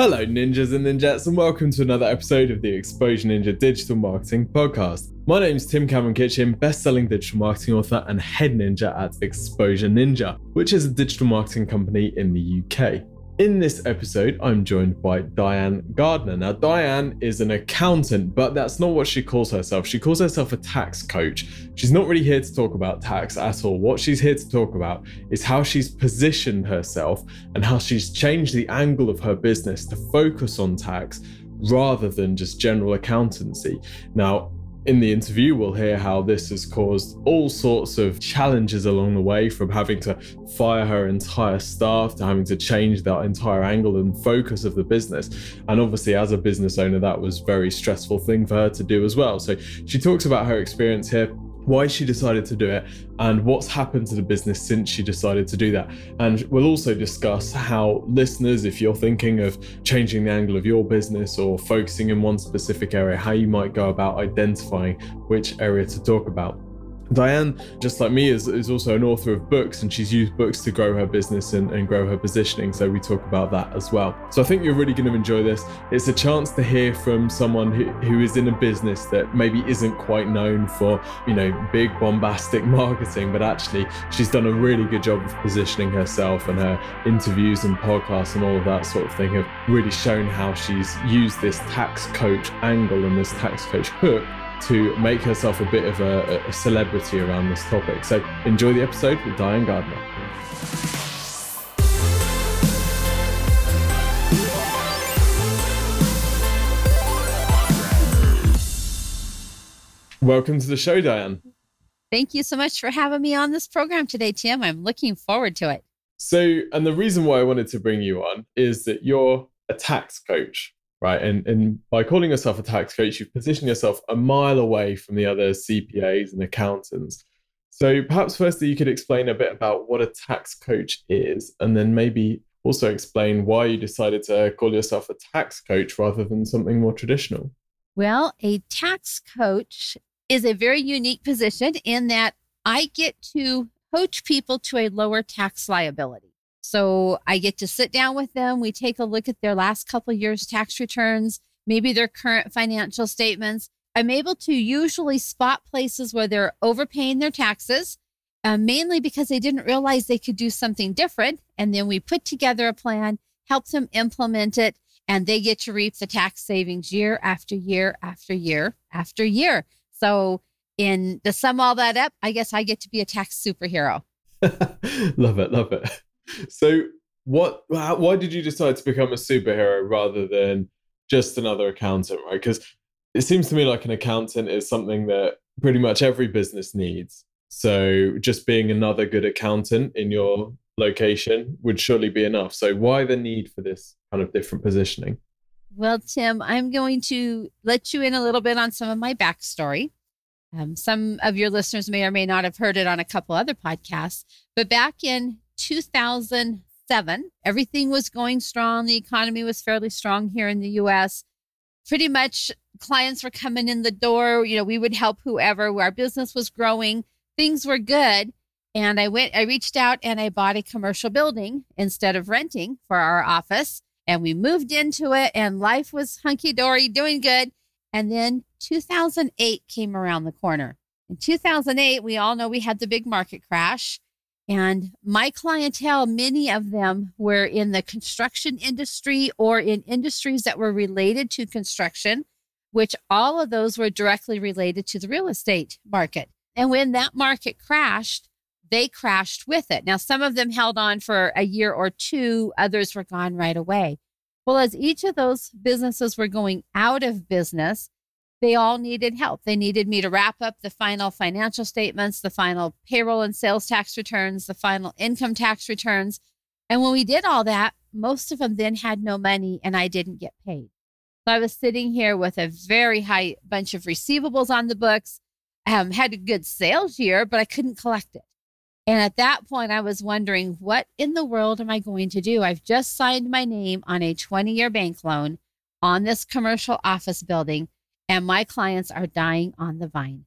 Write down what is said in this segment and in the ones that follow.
Hello, ninjas and ninjas, and welcome to another episode of the Exposure Ninja Digital Marketing Podcast. My name is Tim Cameron Kitchen, best-selling digital marketing author and head ninja at Exposure Ninja, which is a digital marketing company in the UK. In this episode, I'm joined by Diane Gardner. Now, Diane is an accountant, but that's not what she calls herself. She calls herself a tax coach. She's not really here to talk about tax at all. What she's here to talk about is how she's positioned herself and how she's changed the angle of her business to focus on tax rather than just general accountancy. Now, in the interview, we'll hear how this has caused all sorts of challenges along the way from having to fire her entire staff to having to change that entire angle and focus of the business. And obviously, as a business owner, that was a very stressful thing for her to do as well. So she talks about her experience here why she decided to do it, and what's happened to the business since she decided to do that. And we'll also discuss how listeners, if you're thinking of changing the angle of your business or focusing in one specific area, how you might go about identifying which area to talk about. Diane, just like me, is, is also an author of books and she's used books to grow her business and, and grow her positioning. So we talk about that as well. So I think you're really going to enjoy this. It's a chance to hear from someone who, who is in a business that maybe isn't quite known for, you know, big bombastic marketing, but actually she's done a really good job of positioning herself and her interviews and podcasts and all of that sort of thing have really shown how she's used this tax coach angle and this tax coach hook to make herself a bit of a, a celebrity around this topic. So enjoy the episode with Diane Gardner. Welcome to the show, Diane. Thank you so much for having me on this program today, Tim. I'm looking forward to it. So, and the reason why I wanted to bring you on is that you're a tax coach right? And and by calling yourself a tax coach, you've positioned yourself a mile away from the other CPAs and accountants. So perhaps firstly, you could explain a bit about what a tax coach is, and then maybe also explain why you decided to call yourself a tax coach rather than something more traditional. Well, a tax coach is a very unique position in that I get to coach people to a lower tax liability. So I get to sit down with them. We take a look at their last couple years' tax returns, maybe their current financial statements. I'm able to usually spot places where they're overpaying their taxes, uh, mainly because they didn't realize they could do something different. And then we put together a plan, help them implement it, and they get to reap the tax savings year after year after year after year. So, in to sum all that up, I guess I get to be a tax superhero. love it, love it so what why did you decide to become a superhero rather than just another accountant right? Because it seems to me like an accountant is something that pretty much every business needs. So just being another good accountant in your location would surely be enough. So why the need for this kind of different positioning? Well tim i'm going to let you in a little bit on some of my backstory. Um, some of your listeners may or may not have heard it on a couple other podcasts but back in 2007, everything was going strong. The economy was fairly strong here in the US. Pretty much clients were coming in the door. You know, we would help whoever. Our business was growing. Things were good. And I went, I reached out and I bought a commercial building instead of renting for our office. And we moved into it and life was hunky dory, doing good. And then 2008 came around the corner. In 2008, we all know we had the big market crash. And my clientele, many of them were in the construction industry or in industries that were related to construction, which all of those were directly related to the real estate market. And when that market crashed, they crashed with it. Now, some of them held on for a year or two, others were gone right away. Well, as each of those businesses were going out of business, they all needed help. They needed me to wrap up the final financial statements, the final payroll and sales tax returns, the final income tax returns. And when we did all that, most of them then had no money and I didn't get paid. So I was sitting here with a very high bunch of receivables on the books, um, had a good sales year, but I couldn't collect it. And at that point, I was wondering, what in the world am I going to do? I've just signed my name on a 20 year bank loan on this commercial office building and my clients are dying on the vine.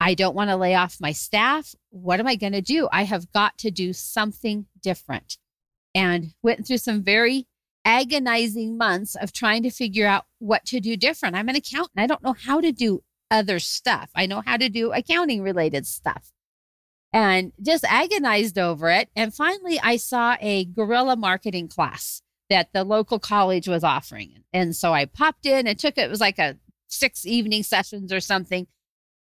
I don't want to lay off my staff. What am I going to do? I have got to do something different. And went through some very agonizing months of trying to figure out what to do different. I'm an accountant. I don't know how to do other stuff. I know how to do accounting related stuff and just agonized over it. And finally, I saw a guerrilla marketing class that the local college was offering. And so I popped in and took it. It was like a six evening sessions or something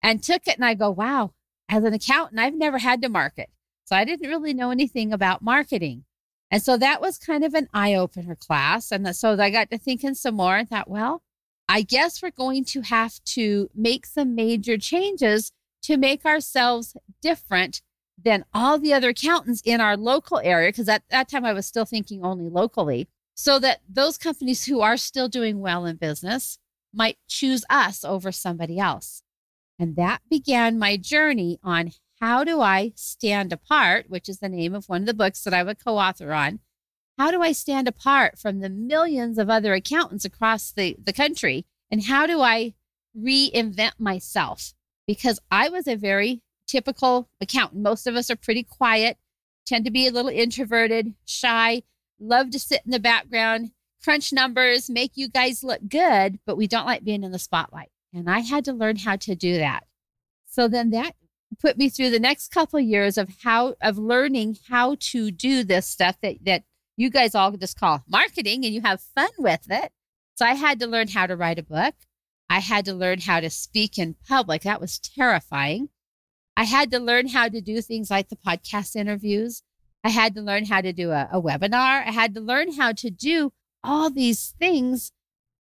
and took it. And I go, wow, as an accountant, I've never had to market. So I didn't really know anything about marketing. And so that was kind of an eye opener class. And so I got to thinking some more and thought, well, I guess we're going to have to make some major changes to make ourselves different than all the other accountants in our local area. Because at that time I was still thinking only locally. So that those companies who are still doing well in business might choose us over somebody else. And that began my journey on how do I stand apart, which is the name of one of the books that I would co author on. How do I stand apart from the millions of other accountants across the, the country? And how do I reinvent myself? Because I was a very typical accountant. Most of us are pretty quiet, tend to be a little introverted, shy, love to sit in the background, crunch numbers, make you guys look good, but we don't like being in the spotlight. And I had to learn how to do that. So then that put me through the next couple of years of how of learning how to do this stuff that that you guys all just call marketing and you have fun with it. So I had to learn how to write a book. I had to learn how to speak in public. That was terrifying. I had to learn how to do things like the podcast interviews. I had to learn how to do a, a webinar. I had to learn how to do all these things.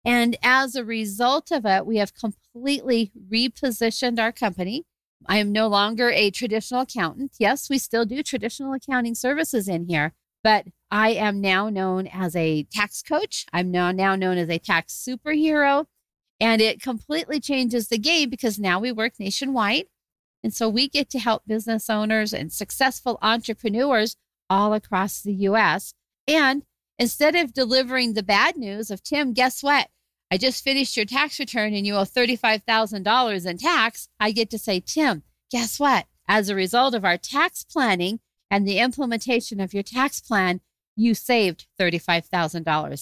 And as a result of it, we have completely repositioned our company. I am no longer a traditional accountant. Yes, we still do traditional accounting services in here, but I am now known as a tax coach. I'm now, now known as a tax superhero. And it completely changes the game because now we work nationwide. And so we get to help business owners and successful entrepreneurs all across the US. And instead of delivering the bad news of Tim, guess what? I just finished your tax return and you owe $35,000 in tax. I get to say, Tim, guess what? As a result of our tax planning and the implementation of your tax plan, you saved $35,000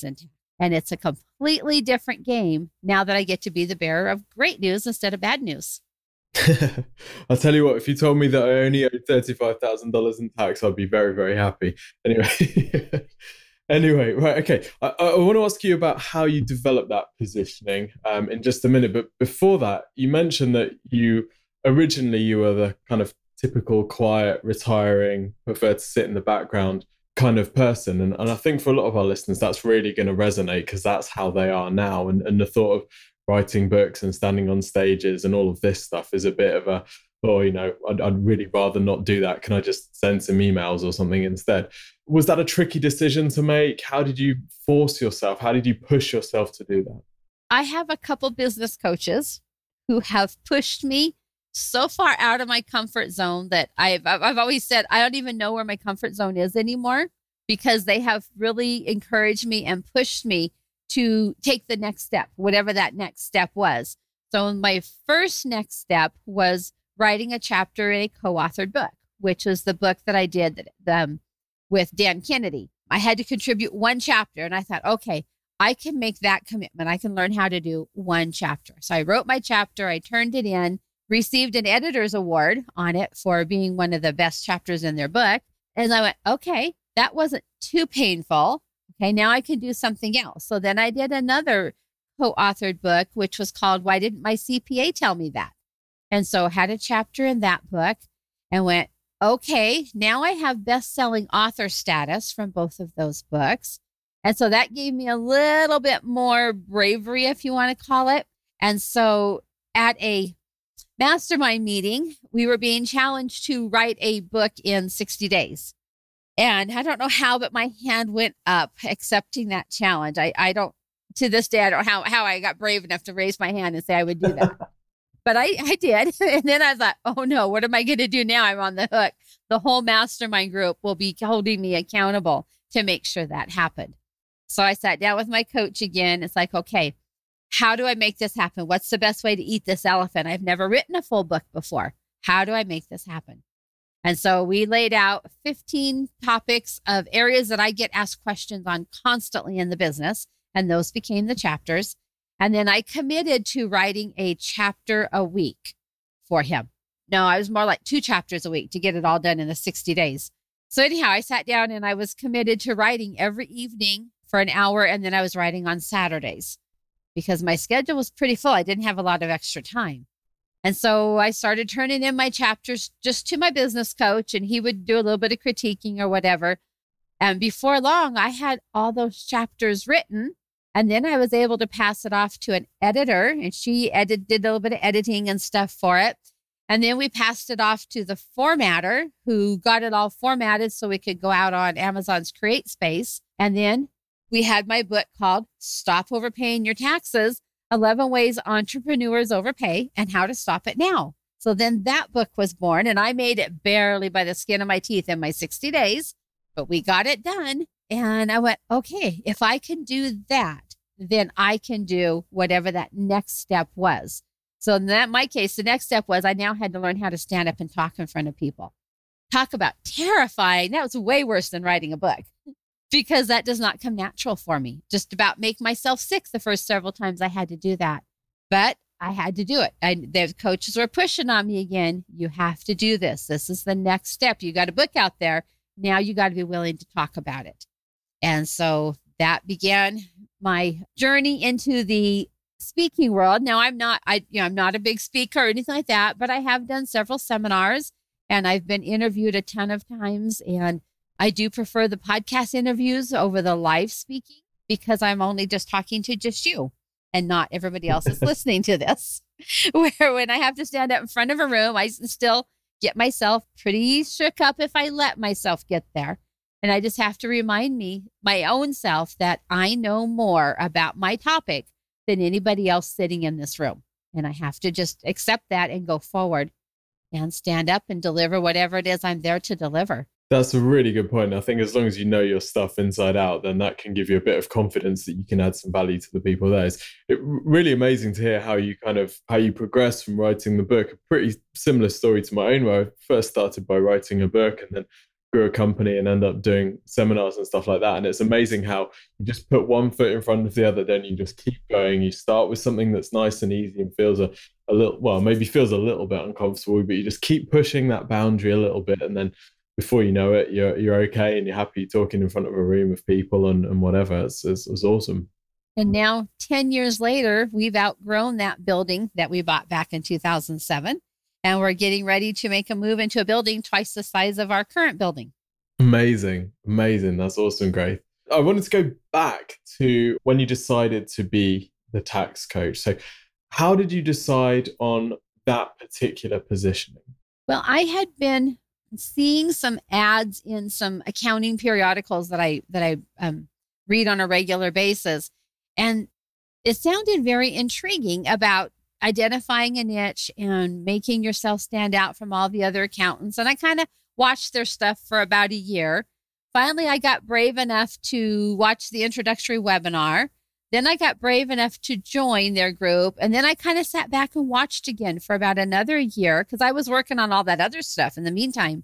in tax. And it's a completely different game now that I get to be the bearer of great news instead of bad news. I'll tell you what, if you told me that I only owed $35,000 in tax, I'd be very, very happy. Anyway, anyway, right, okay. I, I, want to ask you about how you develop that positioning um, in just a minute. But before that, you mentioned that you originally you were the kind of typical quiet, retiring, prefer to sit in the background kind of person. And, and I think for a lot of our listeners, that's really going to resonate because that's how they are now. And, and the thought of writing books and standing on stages and all of this stuff is a bit of a oh you know I'd, I'd, really rather not do that. Can i just send some emails or something instead? Was that a tricky decision to make? How did you force yourself? How did you push yourself to do that? I have a couple business coaches who have pushed me so far out of my comfort zone that I've I've always said I don't even know where my comfort zone is anymore because they have really encouraged me and pushed me to take the next step, whatever that next step was. So, my first next step was writing a chapter in a co authored book, which was the book that I did um, with Dan Kennedy. I had to contribute one chapter, and I thought, okay, I can make that commitment. I can learn how to do one chapter. So, I wrote my chapter, I turned it in, received an editor's award on it for being one of the best chapters in their book. And I went, okay, that wasn't too painful. Okay, now I can do something else. So then I did another co authored book, which was called Why Didn't My CPA Tell Me That? And so had a chapter in that book and went, okay, now I have best selling author status from both of those books. And so that gave me a little bit more bravery, if you want to call it. And so at a mastermind meeting, we were being challenged to write a book in 60 days. And I don't know how, but my hand went up accepting that challenge. I, I don't, to this day, I don't know how, how I got brave enough to raise my hand and say I would do that. but I, I did. And then I thought, oh no, what am I going to do now? I'm on the hook. The whole mastermind group will be holding me accountable to make sure that happened. So I sat down with my coach again. It's like, okay, how do I make this happen? What's the best way to eat this elephant? I've never written a full book before. How do I make this happen? And so we laid out 15 topics of areas that I get asked questions on constantly in the business. And those became the chapters. And then I committed to writing a chapter a week for him. No, I was more like two chapters a week to get it all done in the 60 days. So, anyhow, I sat down and I was committed to writing every evening for an hour. And then I was writing on Saturdays because my schedule was pretty full. I didn't have a lot of extra time. And so I started turning in my chapters just to my business coach, and he would do a little bit of critiquing or whatever. And before long, I had all those chapters written. And then I was able to pass it off to an editor, and she did a little bit of editing and stuff for it. And then we passed it off to the formatter who got it all formatted so we could go out on Amazon's Create Space. And then we had my book called Stop Overpaying Your Taxes 11 Ways Entrepreneurs Overpay and How to Stop It Now. So then that book was born, and I made it barely by the skin of my teeth in my 60 days, but we got it done. And I went, okay, if I can do that, then I can do whatever that next step was. So in that my case, the next step was I now had to learn how to stand up and talk in front of people. Talk about terrifying. That was way worse than writing a book because that does not come natural for me. Just about make myself sick the first several times I had to do that. But I had to do it. And the coaches were pushing on me again. You have to do this. This is the next step. You got a book out there. Now you got to be willing to talk about it. And so that began my journey into the speaking world. Now I'm not I you know I'm not a big speaker or anything like that, but I have done several seminars and I've been interviewed a ton of times and I do prefer the podcast interviews over the live speaking because I'm only just talking to just you and not everybody else is listening to this. Where when I have to stand up in front of a room, I still get myself pretty shook up if I let myself get there. And I just have to remind me, my own self, that I know more about my topic than anybody else sitting in this room. And I have to just accept that and go forward and stand up and deliver whatever it is I'm there to deliver. That's a really good point. I think as long as you know your stuff inside out, then that can give you a bit of confidence that you can add some value to the people there. It's it, really amazing to hear how you kind of how you progress from writing the book. A pretty similar story to my own, where I first started by writing a book and then grew a company and end up doing seminars and stuff like that. And it's amazing how you just put one foot in front of the other, then you just keep going. You start with something that's nice and easy and feels a, a little, well, maybe feels a little bit uncomfortable, but you just keep pushing that boundary a little bit. And then before you know it, you're, you're okay and you're happy talking in front of a room of people and, and whatever. It's, it's, it's awesome. And now, 10 years later, we've outgrown that building that we bought back in 2007 and we're getting ready to make a move into a building twice the size of our current building. Amazing. Amazing. That's awesome, Grace. I wanted to go back to when you decided to be the tax coach. So, how did you decide on that particular positioning? Well, I had been seeing some ads in some accounting periodicals that I that I um, read on a regular basis, and it sounded very intriguing about identifying a niche and making yourself stand out from all the other accountants. And I kind of watched their stuff for about a year. Finally, I got brave enough to watch the introductory webinar. Then I got brave enough to join their group. And then I kind of sat back and watched again for about another year because I was working on all that other stuff in the meantime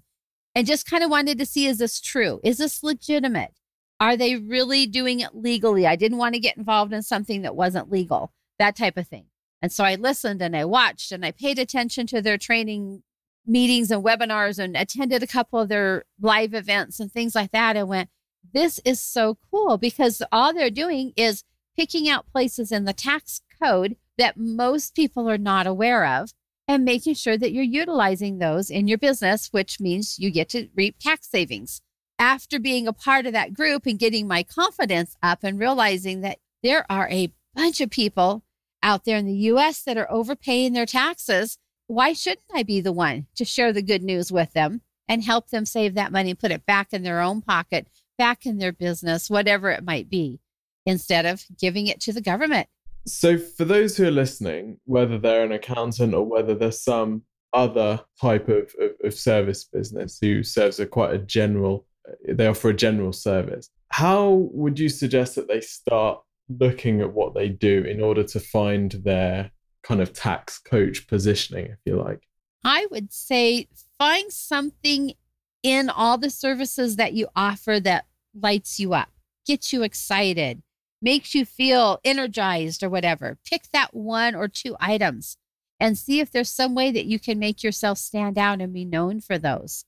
and just kind of wanted to see is this true? Is this legitimate? Are they really doing it legally? I didn't want to get involved in something that wasn't legal, that type of thing. And so I listened and I watched and I paid attention to their training meetings and webinars and attended a couple of their live events and things like that. And went, this is so cool because all they're doing is picking out places in the tax code that most people are not aware of and making sure that you're utilizing those in your business, which means you get to reap tax savings. After being a part of that group and getting my confidence up and realizing that there are a bunch of people out there in the US that are overpaying their taxes, why shouldn't I be the one to share the good news with them and help them save that money, and put it back in their own pocket, back in their business, whatever it might be, instead of giving it to the government? So, for those who are listening, whether they're an accountant or whether there's some other type of, of, of service business who serves a quite a general, they offer a general service, how would you suggest that they start looking at what they do in order to find their kind of tax coach positioning, if you like? I would say find something in all the services that you offer that lights you up, gets you excited, makes you feel energized or whatever. Pick that one or two items and see if there's some way that you can make yourself stand out and be known for those.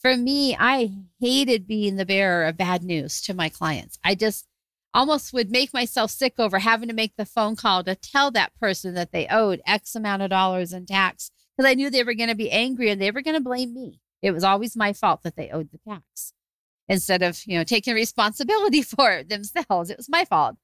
For me, I hated being the bearer of bad news to my clients. I just almost would make myself sick over having to make the phone call to tell that person that they owed X amount of dollars in tax because I knew they were going to be angry and they were going to blame me. It was always my fault that they owed the tax instead of, you know, taking responsibility for it themselves. It was my fault.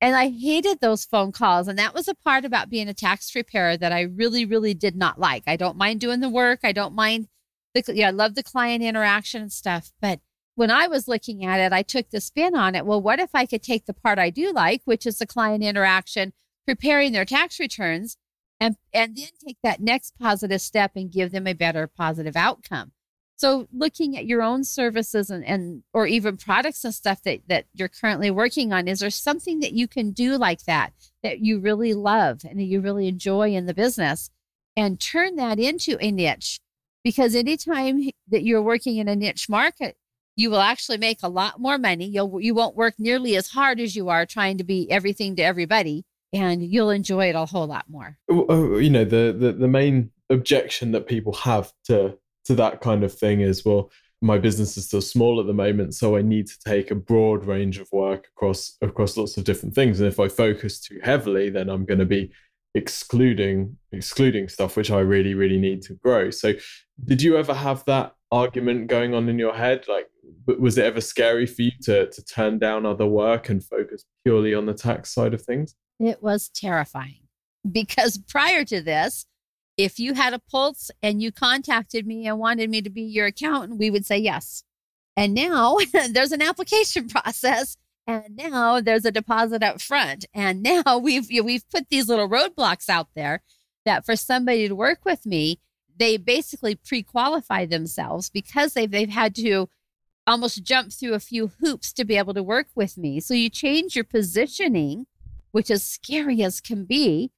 And I hated those phone calls. And that was a part about being a tax preparer that I really, really did not like. I don't mind doing the work. I don't mind the, yeah, I love the client interaction and stuff. But when I was looking at it, I took the spin on it. Well, what if I could take the part I do like, which is the client interaction, preparing their tax returns, and, and then take that next positive step and give them a better positive outcome? So looking at your own services and, and or even products and stuff that, that you're currently working on, is there something that you can do like that that you really love and that you really enjoy in the business and turn that into a niche? Because anytime that you're working in a niche market, you will actually make a lot more money. You'll you won't work nearly as hard as you are trying to be everything to everybody, and you'll enjoy it a whole lot more. Oh, you know the the, the main objection that people have to to that kind of thing is well my business is still small at the moment so i need to take a broad range of work across across lots of different things and if i focus too heavily then i'm going to be excluding excluding stuff which i really really need to grow so did you ever have that argument going on in your head like was it ever scary for you to to turn down other work and focus purely on the tax side of things it was terrifying because prior to this if you had a pulse and you contacted me and wanted me to be your accountant, we would say yes. And now there's an application process and now there's a deposit up front. And now we've we've put these little roadblocks out there that for somebody to work with me, they basically pre-qualify themselves because they've they've had to almost jump through a few hoops to be able to work with me. So you change your positioning, which is scary as can be,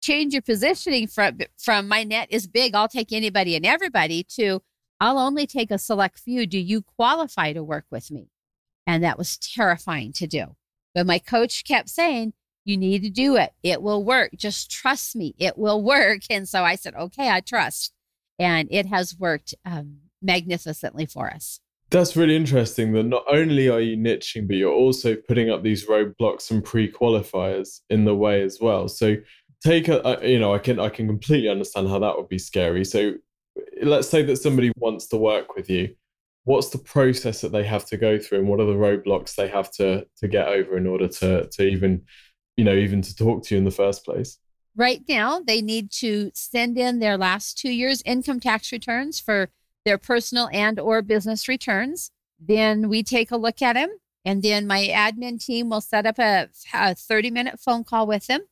change your positioning from from my net is big i'll take anybody and everybody to i'll only take a select few. Do you qualify to work with me? And that was terrifying to do. But my coach kept saying you need to do it. It will work. Just trust me. It will work. And so i said okay i trust. And it has worked um, magnificently for us that's really interesting that not only are you niching but you're also putting up these roadblocks and pre-qualifiers in the way as well. So take a, you know i can i can completely understand how that would be scary. So let's say that somebody wants to work with you. What's the process that they have to go through and what are the roadblocks they have to to get over in order to to even you know even to talk to you in the first place? Right now they need to send in their last two years income tax returns for their personal and or business returns then we take a look at them and then my admin team will set up a, a 30 minute phone call with them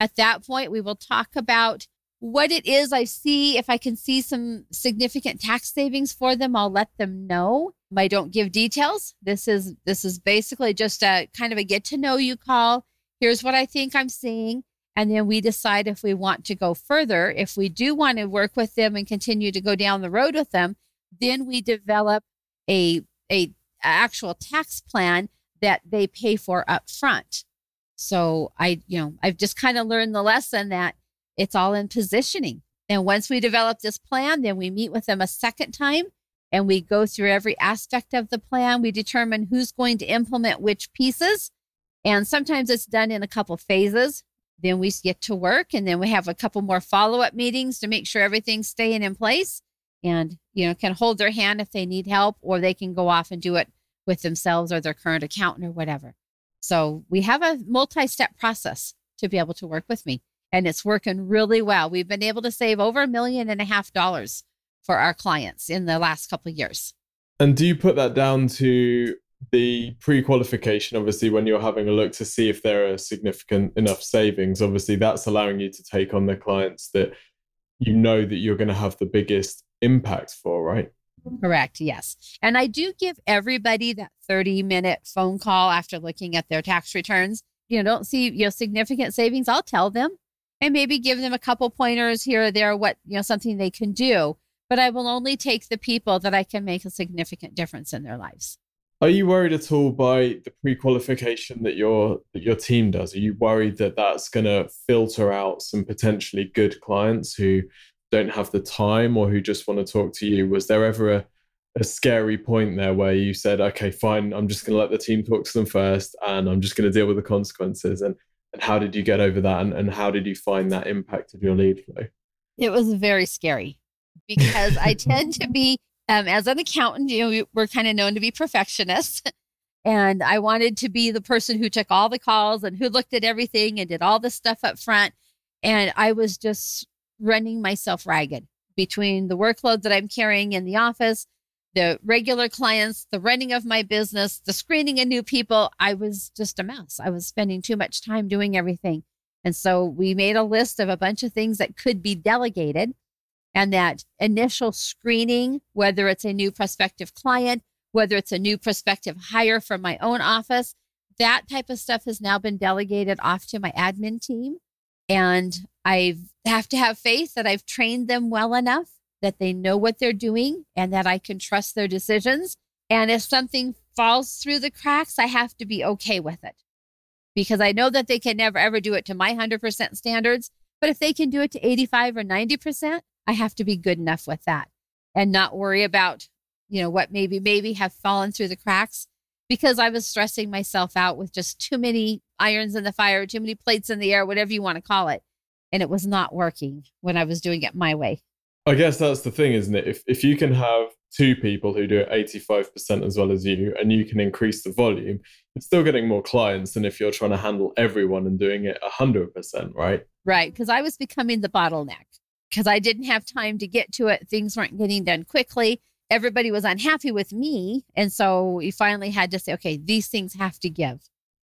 at that point, we will talk about what it is I see. If I can see some significant tax savings for them, I'll let them know. I don't give details. This is this is basically just a kind of a get to know you call. Here's what I think I'm seeing. And then we decide if we want to go further. If we do want to work with them and continue to go down the road with them, then we develop a a actual tax plan that they pay for up front. So I, you know, I've just kind of learned the lesson that it's all in positioning. And once we develop this plan, then we meet with them a second time and we go through every aspect of the plan. We determine who's going to implement which pieces. And sometimes it's done in a couple phases. Then we get to work and then we have a couple more follow up meetings to make sure everything's staying in place and, you know, can hold their hand if they need help or they can go off and do it with themselves or their current accountant or whatever. So we have a multi step process to be able to work with me. And it's working really well. We've been able to save over a million and a half dollars for our clients in the last couple years. And do you put that down to the pre-qualification obviously when you're having a look to see if there are significant enough savings obviously that's allowing you to take on the clients that you know that you're going to have the biggest impact for right Correct. Yes. And I do give everybody that 30 minute phone call after looking at their tax returns. You know, don't see, you know, significant savings. I'll tell them. and maybe give them a couple pointers here or there, what, you know, something they can do. But I will only take the people that I can make a significant difference in their lives. Are you worried at all by the pre-qualification that your that your team does? Are you worried that that's going to filter out some potentially good clients who don't have the time or who just want to talk to you? Was there ever a, a scary point there where you said, "Okay, fine, I'm just going to let the team talk to them first, and I'm just going to deal with the consequences"? And and how did you get over that? And and how did you find that impact impacted your lead flow? It was very scary because I tend to be um, as an accountant, you know, we're kind of known to be perfectionists. And I wanted to be the person who took all the calls and who looked at everything and did all the stuff up front. And I was just running myself ragged between the workload that I'm carrying in the office, the regular clients, the running of my business, the screening of new people. I was just a mess. I was spending too much time doing everything. And so we made a list of a bunch of things that could be delegated and that initial screening, whether it's a new prospective client, whether it's a new prospective hire from my own office, that type of stuff has now been delegated off to my admin team. And I have to have faith that I've trained them well enough that they know what they're doing and that I can trust their decisions. And if something falls through the cracks, I have to be okay with it because I know that they can never ever do it to my 100% standards. But if they can do it to 85 or 90%, I have to be good enough with that and not worry about, you know, what maybe, maybe have fallen through the cracks because I was stressing myself out with just too many irons in the fire, too many plates in the air, whatever you want to call it. And it was not working when I was doing it my way. I guess that's the thing, isn't it? If, if you can have two people who do it 85% as well as you and you can increase the volume, it's still getting more clients than if you're trying to handle everyone and doing it 100%, right? Right. Because I was becoming the bottleneck because I didn't have time to get to it. Things weren't getting done quickly. Everybody was unhappy with me. And so we finally had to say, okay, these things have to give.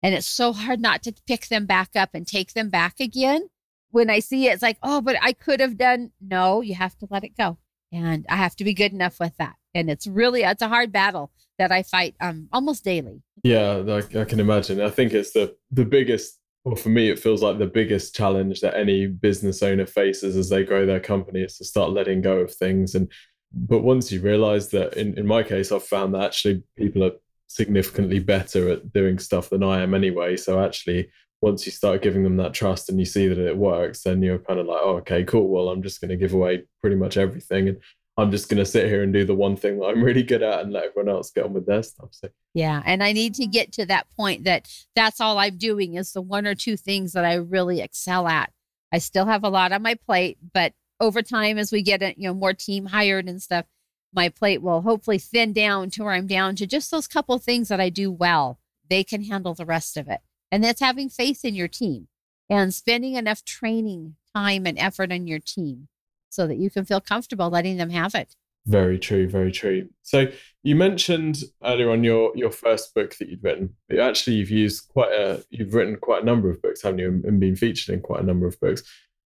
And it's so hard not to pick them back up and take them back again. When I see it, it's like, oh, but I could have done. No, you have to let it go. And I have to be good enough with that. And it's really, it's a hard battle that I fight um, almost daily. Yeah, I, I can imagine. I think it's the the biggest well, for me, it feels like the biggest challenge that any business owner faces as they grow their company is to start letting go of things. And but once you realize that, in, in my case, I've found that actually people are significantly better at doing stuff than I am anyway. So actually, once you start giving them that trust and you see that it works, then you're kind of like, oh, okay, cool. Well, I'm just going to give away pretty much everything. And I'm just going to sit here and do the one thing that I'm really good at and let everyone else get on with their stuff. So, yeah. And I need to get to that point that that's all I'm doing is the one or two things that I really excel at. I still have a lot on my plate, but over time, as we get, uh, you know, more team hired and stuff, my plate will hopefully thin down to where I'm down to just those couple things that I do well. They can handle the rest of it. And that's having faith in your team and spending enough training time and effort on your team so that you can feel comfortable letting them have it. Very true, very true. So you mentioned earlier on your your first book that you'd written. Actually, you've used quite a you've written quite a number of books, haven't you, and been featured in quite a number of books.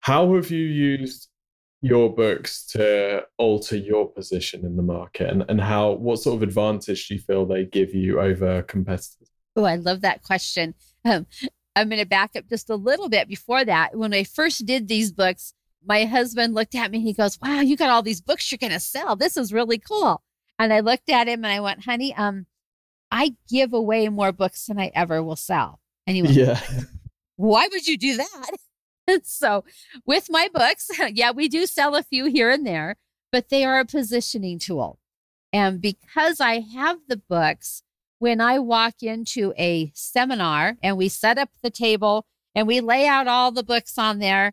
How have you used your books to alter your position in the market, and and how what sort of advantage do you feel they give you over competitors? Oh, I love that question. Um, I'm going to back up just a little bit before that. When I first did these books, my husband looked at me he goes, Wow, you got all these books you're going to sell. This is really cool. And I looked at him and I went, Honey, um, I give away more books than I ever will sell. And he went, Yeah. Why would you do that? so, with my books, yeah, we do sell a few here and there, but they are a positioning tool. And because I have the books, when I walk into a seminar and we set up the table and we lay out all the books on there,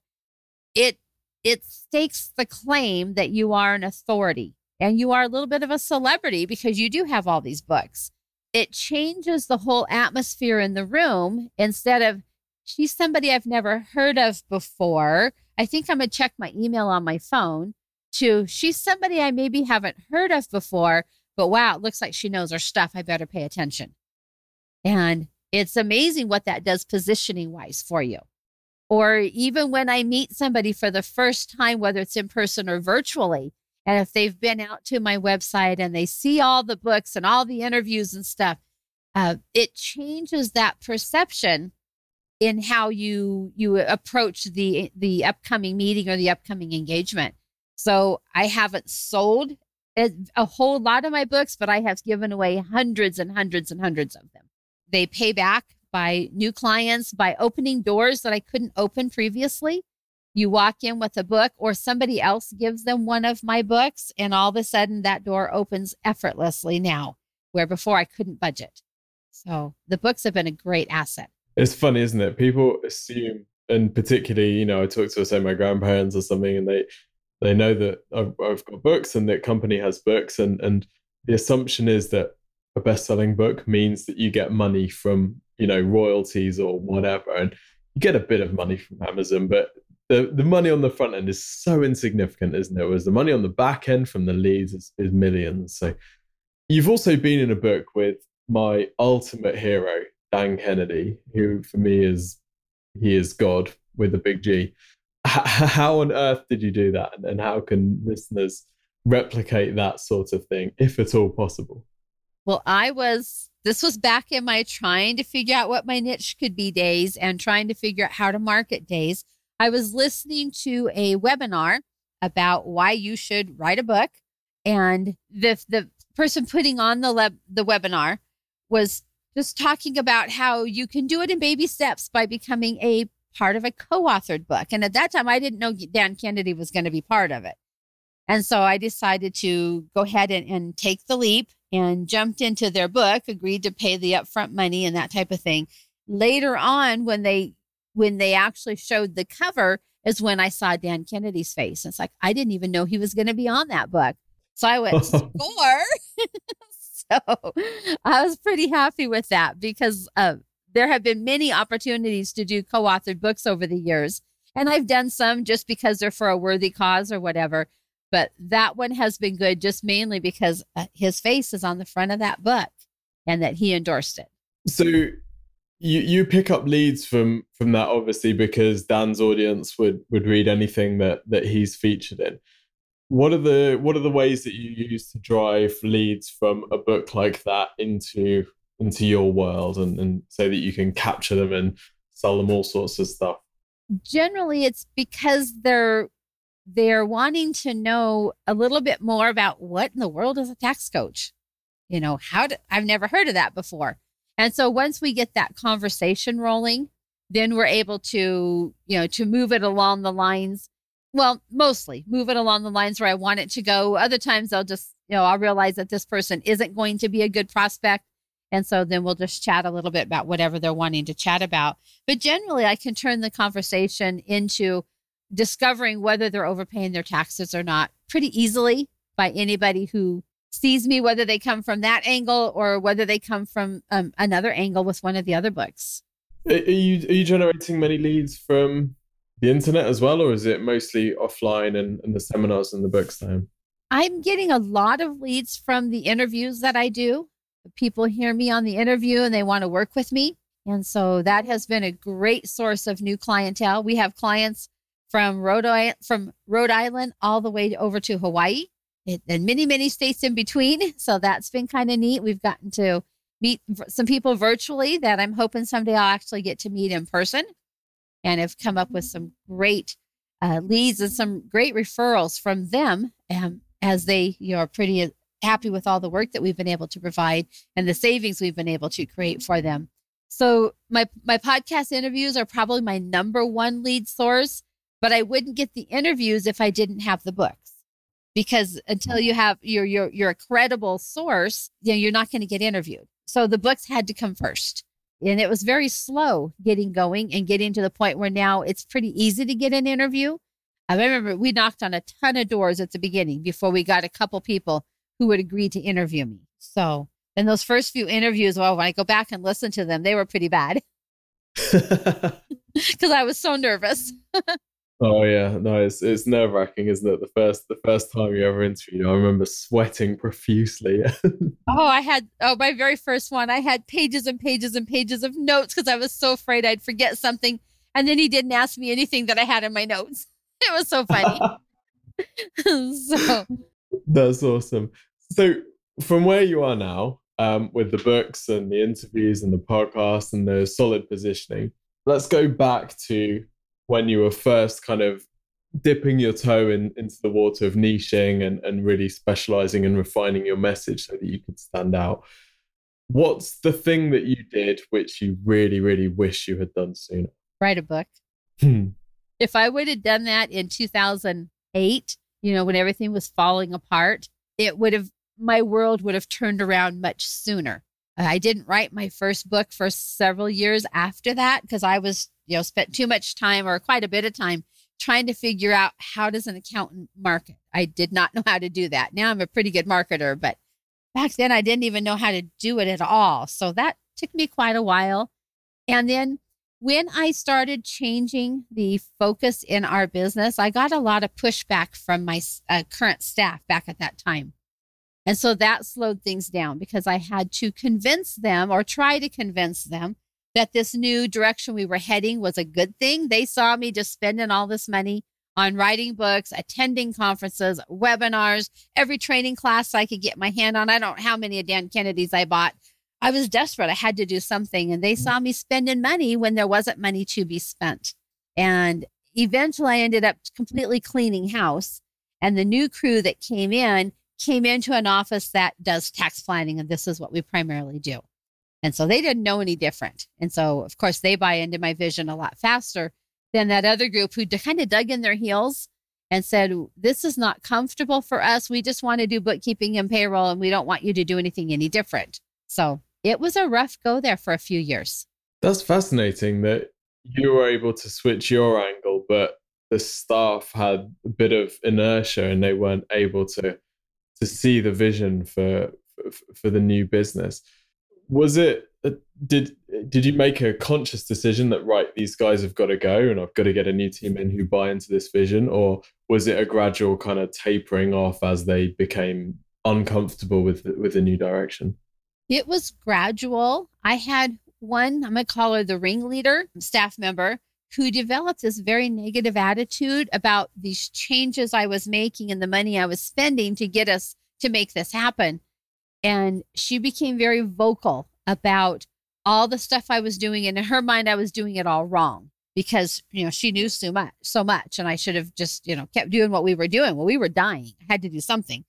it it stakes the claim that you are an authority and you are a little bit of a celebrity because you do have all these books. It changes the whole atmosphere in the room instead of, she's somebody I've never heard of before. I think I'm going to check my email on my phone to, she's somebody I maybe haven't heard of before, but wow, it looks like she knows her stuff. I better pay attention. And it's amazing what that does positioning wise for you or even when I meet somebody for the first time, whether it's in person or virtually, and if they've been out to my website and they see all the books and all the interviews and stuff, uh, it changes that perception in how you you approach the the upcoming meeting or the upcoming engagement. So I haven't sold a, a whole lot of my books, but I have given away hundreds and hundreds and hundreds of them. They pay back by new clients, by opening doors that I couldn't open previously. You walk in with a book, or somebody else gives them one of my books, and all of a sudden that door opens effortlessly now, where before I couldn't budget. So the books have been a great asset. It's funny, isn't it? People assume, and particularly, you know, I talk to say my grandparents or something, and they they know that I've, I've got books and that company has books, and and the assumption is that a best-selling book means that you get money from you know royalties or whatever, and you get a bit of money from Amazon, but the the money on the front end is so insignificant, isn't it? Whereas the money on the back end from the leads is, is millions. So you've also been in a book with my ultimate hero, Dan Kennedy, who for me is he is God with a big G. how on earth did you do that, and how can listeners replicate that sort of thing, if at all possible? Well, I was. This was back in my trying to figure out what my niche could be days and trying to figure out how to market days. I was listening to a webinar about why you should write a book, and the the person putting on the le- the webinar was just talking about how you can do it in baby steps by becoming a part of a co-authored book. And at that time, I didn't know Dan Kennedy was going to be part of it. And so I decided to go ahead and, and take the leap and jumped into their book, agreed to pay the upfront money and that type of thing. Later on, when they when they actually showed the cover, is when I saw Dan Kennedy's face. It's like I didn't even know he was going to be on that book. So I went score. so I was pretty happy with that because uh, there have been many opportunities to do co authored books over the years. And I've done some just because they're for a worthy cause or whatever. But that one has been good just mainly because uh, his face is on the front of that book and that he endorsed it. So you you pick up leads from from that obviously because Dan's audience would would read anything that that he's featured in what are the what are the ways that you use to drive leads from a book like that into into your world and, and so that you can capture them and sell them all sorts of stuff generally it's because they're they're wanting to know a little bit more about what in the world is a tax coach you know how do, i've never heard of that before and so once we get that conversation rolling then we're able to you know to move it along the lines well, mostly move it along the lines where I want it to go. Other times I'll just, you know, I'll realize that this person isn't going to be a good prospect. And so then we'll just chat a little bit about whatever they're wanting to chat about. But generally, I can turn the conversation into discovering whether they're overpaying their taxes or not pretty easily by anybody who sees me, whether they come from that angle or whether they come from um, another angle with one of the other books. Are you are you generating many leads from the internet as well, or is it mostly offline and, and the seminars and the books time? I'm getting a lot of leads from the interviews that I do. People hear me on the interview and they want to work with me. And so that has been a great source of new clientele. We have clients from Rhode Island, from Rhode Island all the way over to Hawaii it, and many, many states in between. So that's been kind of neat. We've gotten to meet some people virtually that I'm hoping someday I'll actually get to meet in person and have come up with some great uh, leads and some great referrals from them um, as they you know, are pretty happy with all the work that we've been able to provide and the savings we've been able to create for them. So my my podcast interviews are probably my number one lead source, but I wouldn't get the interviews if I didn't have the books. Because until mm. you have your your you're a credible source, you know, you're not going to get interviewed. So the books had to come first and it was very slow getting going and getting to the point where now it's pretty easy to get an interview. I remember we knocked on a ton of doors at the beginning before we got a couple people who would agree to interview me. So, and those first few interviews, well, when I go back and listen to them, they were pretty bad because I was so nervous. Oh yeah, no, it's it's nerve wracking, isn't it? The first the first time you ever interviewed, I remember sweating profusely. oh, I had oh my very first one. I had pages and pages and pages of notes because I was so afraid I'd forget something. And then he didn't ask me anything that I had in my notes. It was so funny. so that's awesome. So from where you are now, um, with the books and the interviews and the podcast and the solid positioning, let's go back to when you were first kind of dipping your toe in, into the water of niching and, and really specializing and refining your message so that you could stand out. What's the thing that you did which you really, really wish you had done sooner? Write a book. Hmm. If I would have done that in 2008, you know, when everything was falling apart, it would have, my world would have turned around much sooner. I didn't write my first book for several years after that because I was, you know, spent too much time or quite a bit of time trying to figure out how does an accountant market. I did not know how to do that. Now I'm a pretty good marketer, but back then I didn't even know how to do it at all. So that took me quite a while. And then when I started changing the focus in our business, I got a lot of pushback from my uh, current staff back at that time. And so that slowed things down because I had to convince them or try to convince them that this new direction we were heading was a good thing. They saw me just spending all this money on writing books, attending conferences, webinars, every training class I could get my hand on. I don't know how many of Dan Kennedy's I bought. I was desperate. I had to do something. And they saw me spending money when there wasn't money to be spent. And eventually I ended up completely cleaning house. And the new crew that came in came into an office that does tax planning. And this is what we primarily do. And so they didn't know any different. And so, of course, they buy into my vision a lot faster than that other group who kind of dug in their heels and said, This is not comfortable for us. We just want to do bookkeeping and payroll, and we don't want you to do anything any different. So it was a rough go there for a few years. That's fascinating that you were able to switch your angle, but the staff had a bit of inertia and they weren't able to to see the vision for for, for the new business was it uh, did did you make a conscious decision that right these guys have got to go and I've got to get a new team in who buy into this vision or was it a gradual kind of tapering off as they became uncomfortable with with the new direction? It was gradual. I had one I'm going to call her the ringleader staff member who developed this very negative attitude about these changes I was making and the money I was spending to get us to make this happen and she became very vocal about all the stuff I was doing. And in her mind, I was doing it all wrong because, you know, she knew so much, so much. And I should have just, you know, kept doing what we were doing. Well, we were dying. I had to do something.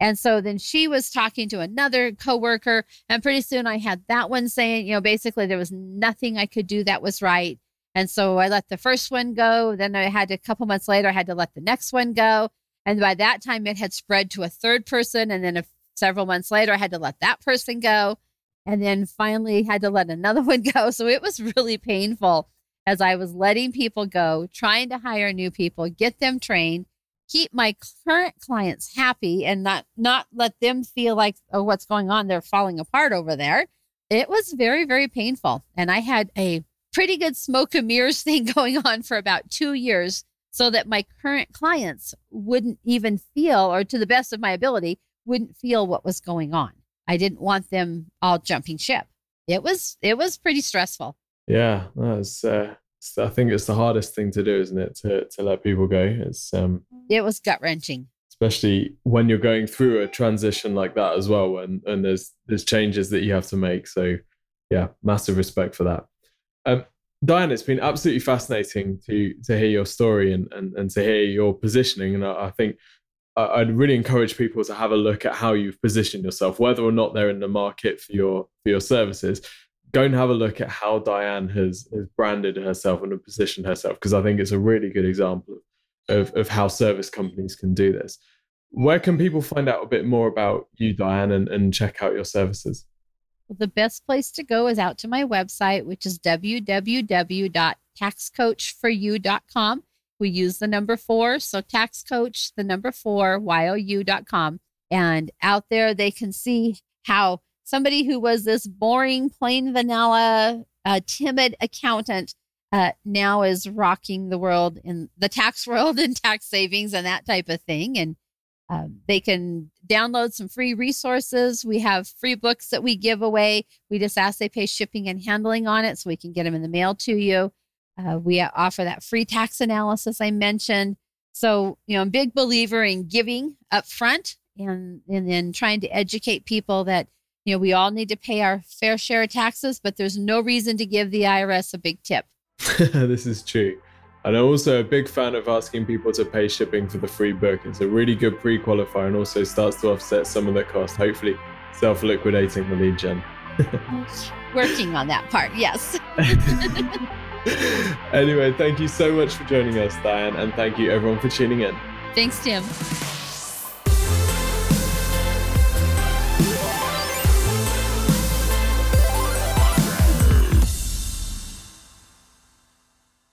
And so then she was talking to another coworker. And pretty soon I had that one saying, you know, basically there was nothing I could do that was right. And so I let the first one go. Then I had to, a couple months later, I had to let the next one go. And by that time, it had spread to a third person and then a several months later, I had to let that person go. And then finally had to let another one go. So it was really painful as I was letting people go, trying to hire new people, get them trained, keep my current clients happy and not not let them feel like oh what's going on they're falling apart over there. It was very very painful and I had a pretty good smoke and mirrors thing going on for about 2 years so that my current clients wouldn't even feel or to the best of my ability wouldn't feel what was going on. I didn't want them all jumping ship. It was it was pretty stressful. Yeah, that's. Uh, I think it's the hardest thing to do, isn't it? To to let people go. It's um. It was gut wrenching. Especially when you're going through a transition like that as well, and and there's there's changes that you have to make. So, yeah, massive respect for that. Um, Diane, it's been absolutely fascinating to to hear your story and and, and to hear your positioning. And I, I think I'd really encourage people to have a look at how you've positioned yourself, whether or not they're in the market for your for your services. Go and have a look at how Diane has, has branded herself and positioned herself, because I think it's a really good example of, of how service companies can do this. Where can people find out a bit more about you, Diane, and, and check out your services? Well, the best place to go is out to my website, which is www.taxcoachforyou.com we use the number four. So tax coach, the number four, you.com. And out there, they can see how somebody who was this boring, plain vanilla, uh, timid accountant uh, now is rocking the world in the tax world and tax savings and that type of thing. And um, they can download some free resources. We have free books that we give away. We just ask they pay shipping and handling on it so we can get them in the mail to you. Uh, we offer that free tax analysis I mentioned. So, you know, I'm a big believer in giving up front and, and then trying to educate people that, you know, we all need to pay our fair share of taxes, but there's no reason to give the IRS a big tip. this is true. And I'm also a big fan of asking people to pay shipping for the free book. It's a really good pre qualifier and also starts to offset some of the cost, hopefully self liquidating the lead gen. Working on that part, yes. anyway, thank you so much for joining us, Diane, and thank you everyone for tuning in. Thanks, Tim.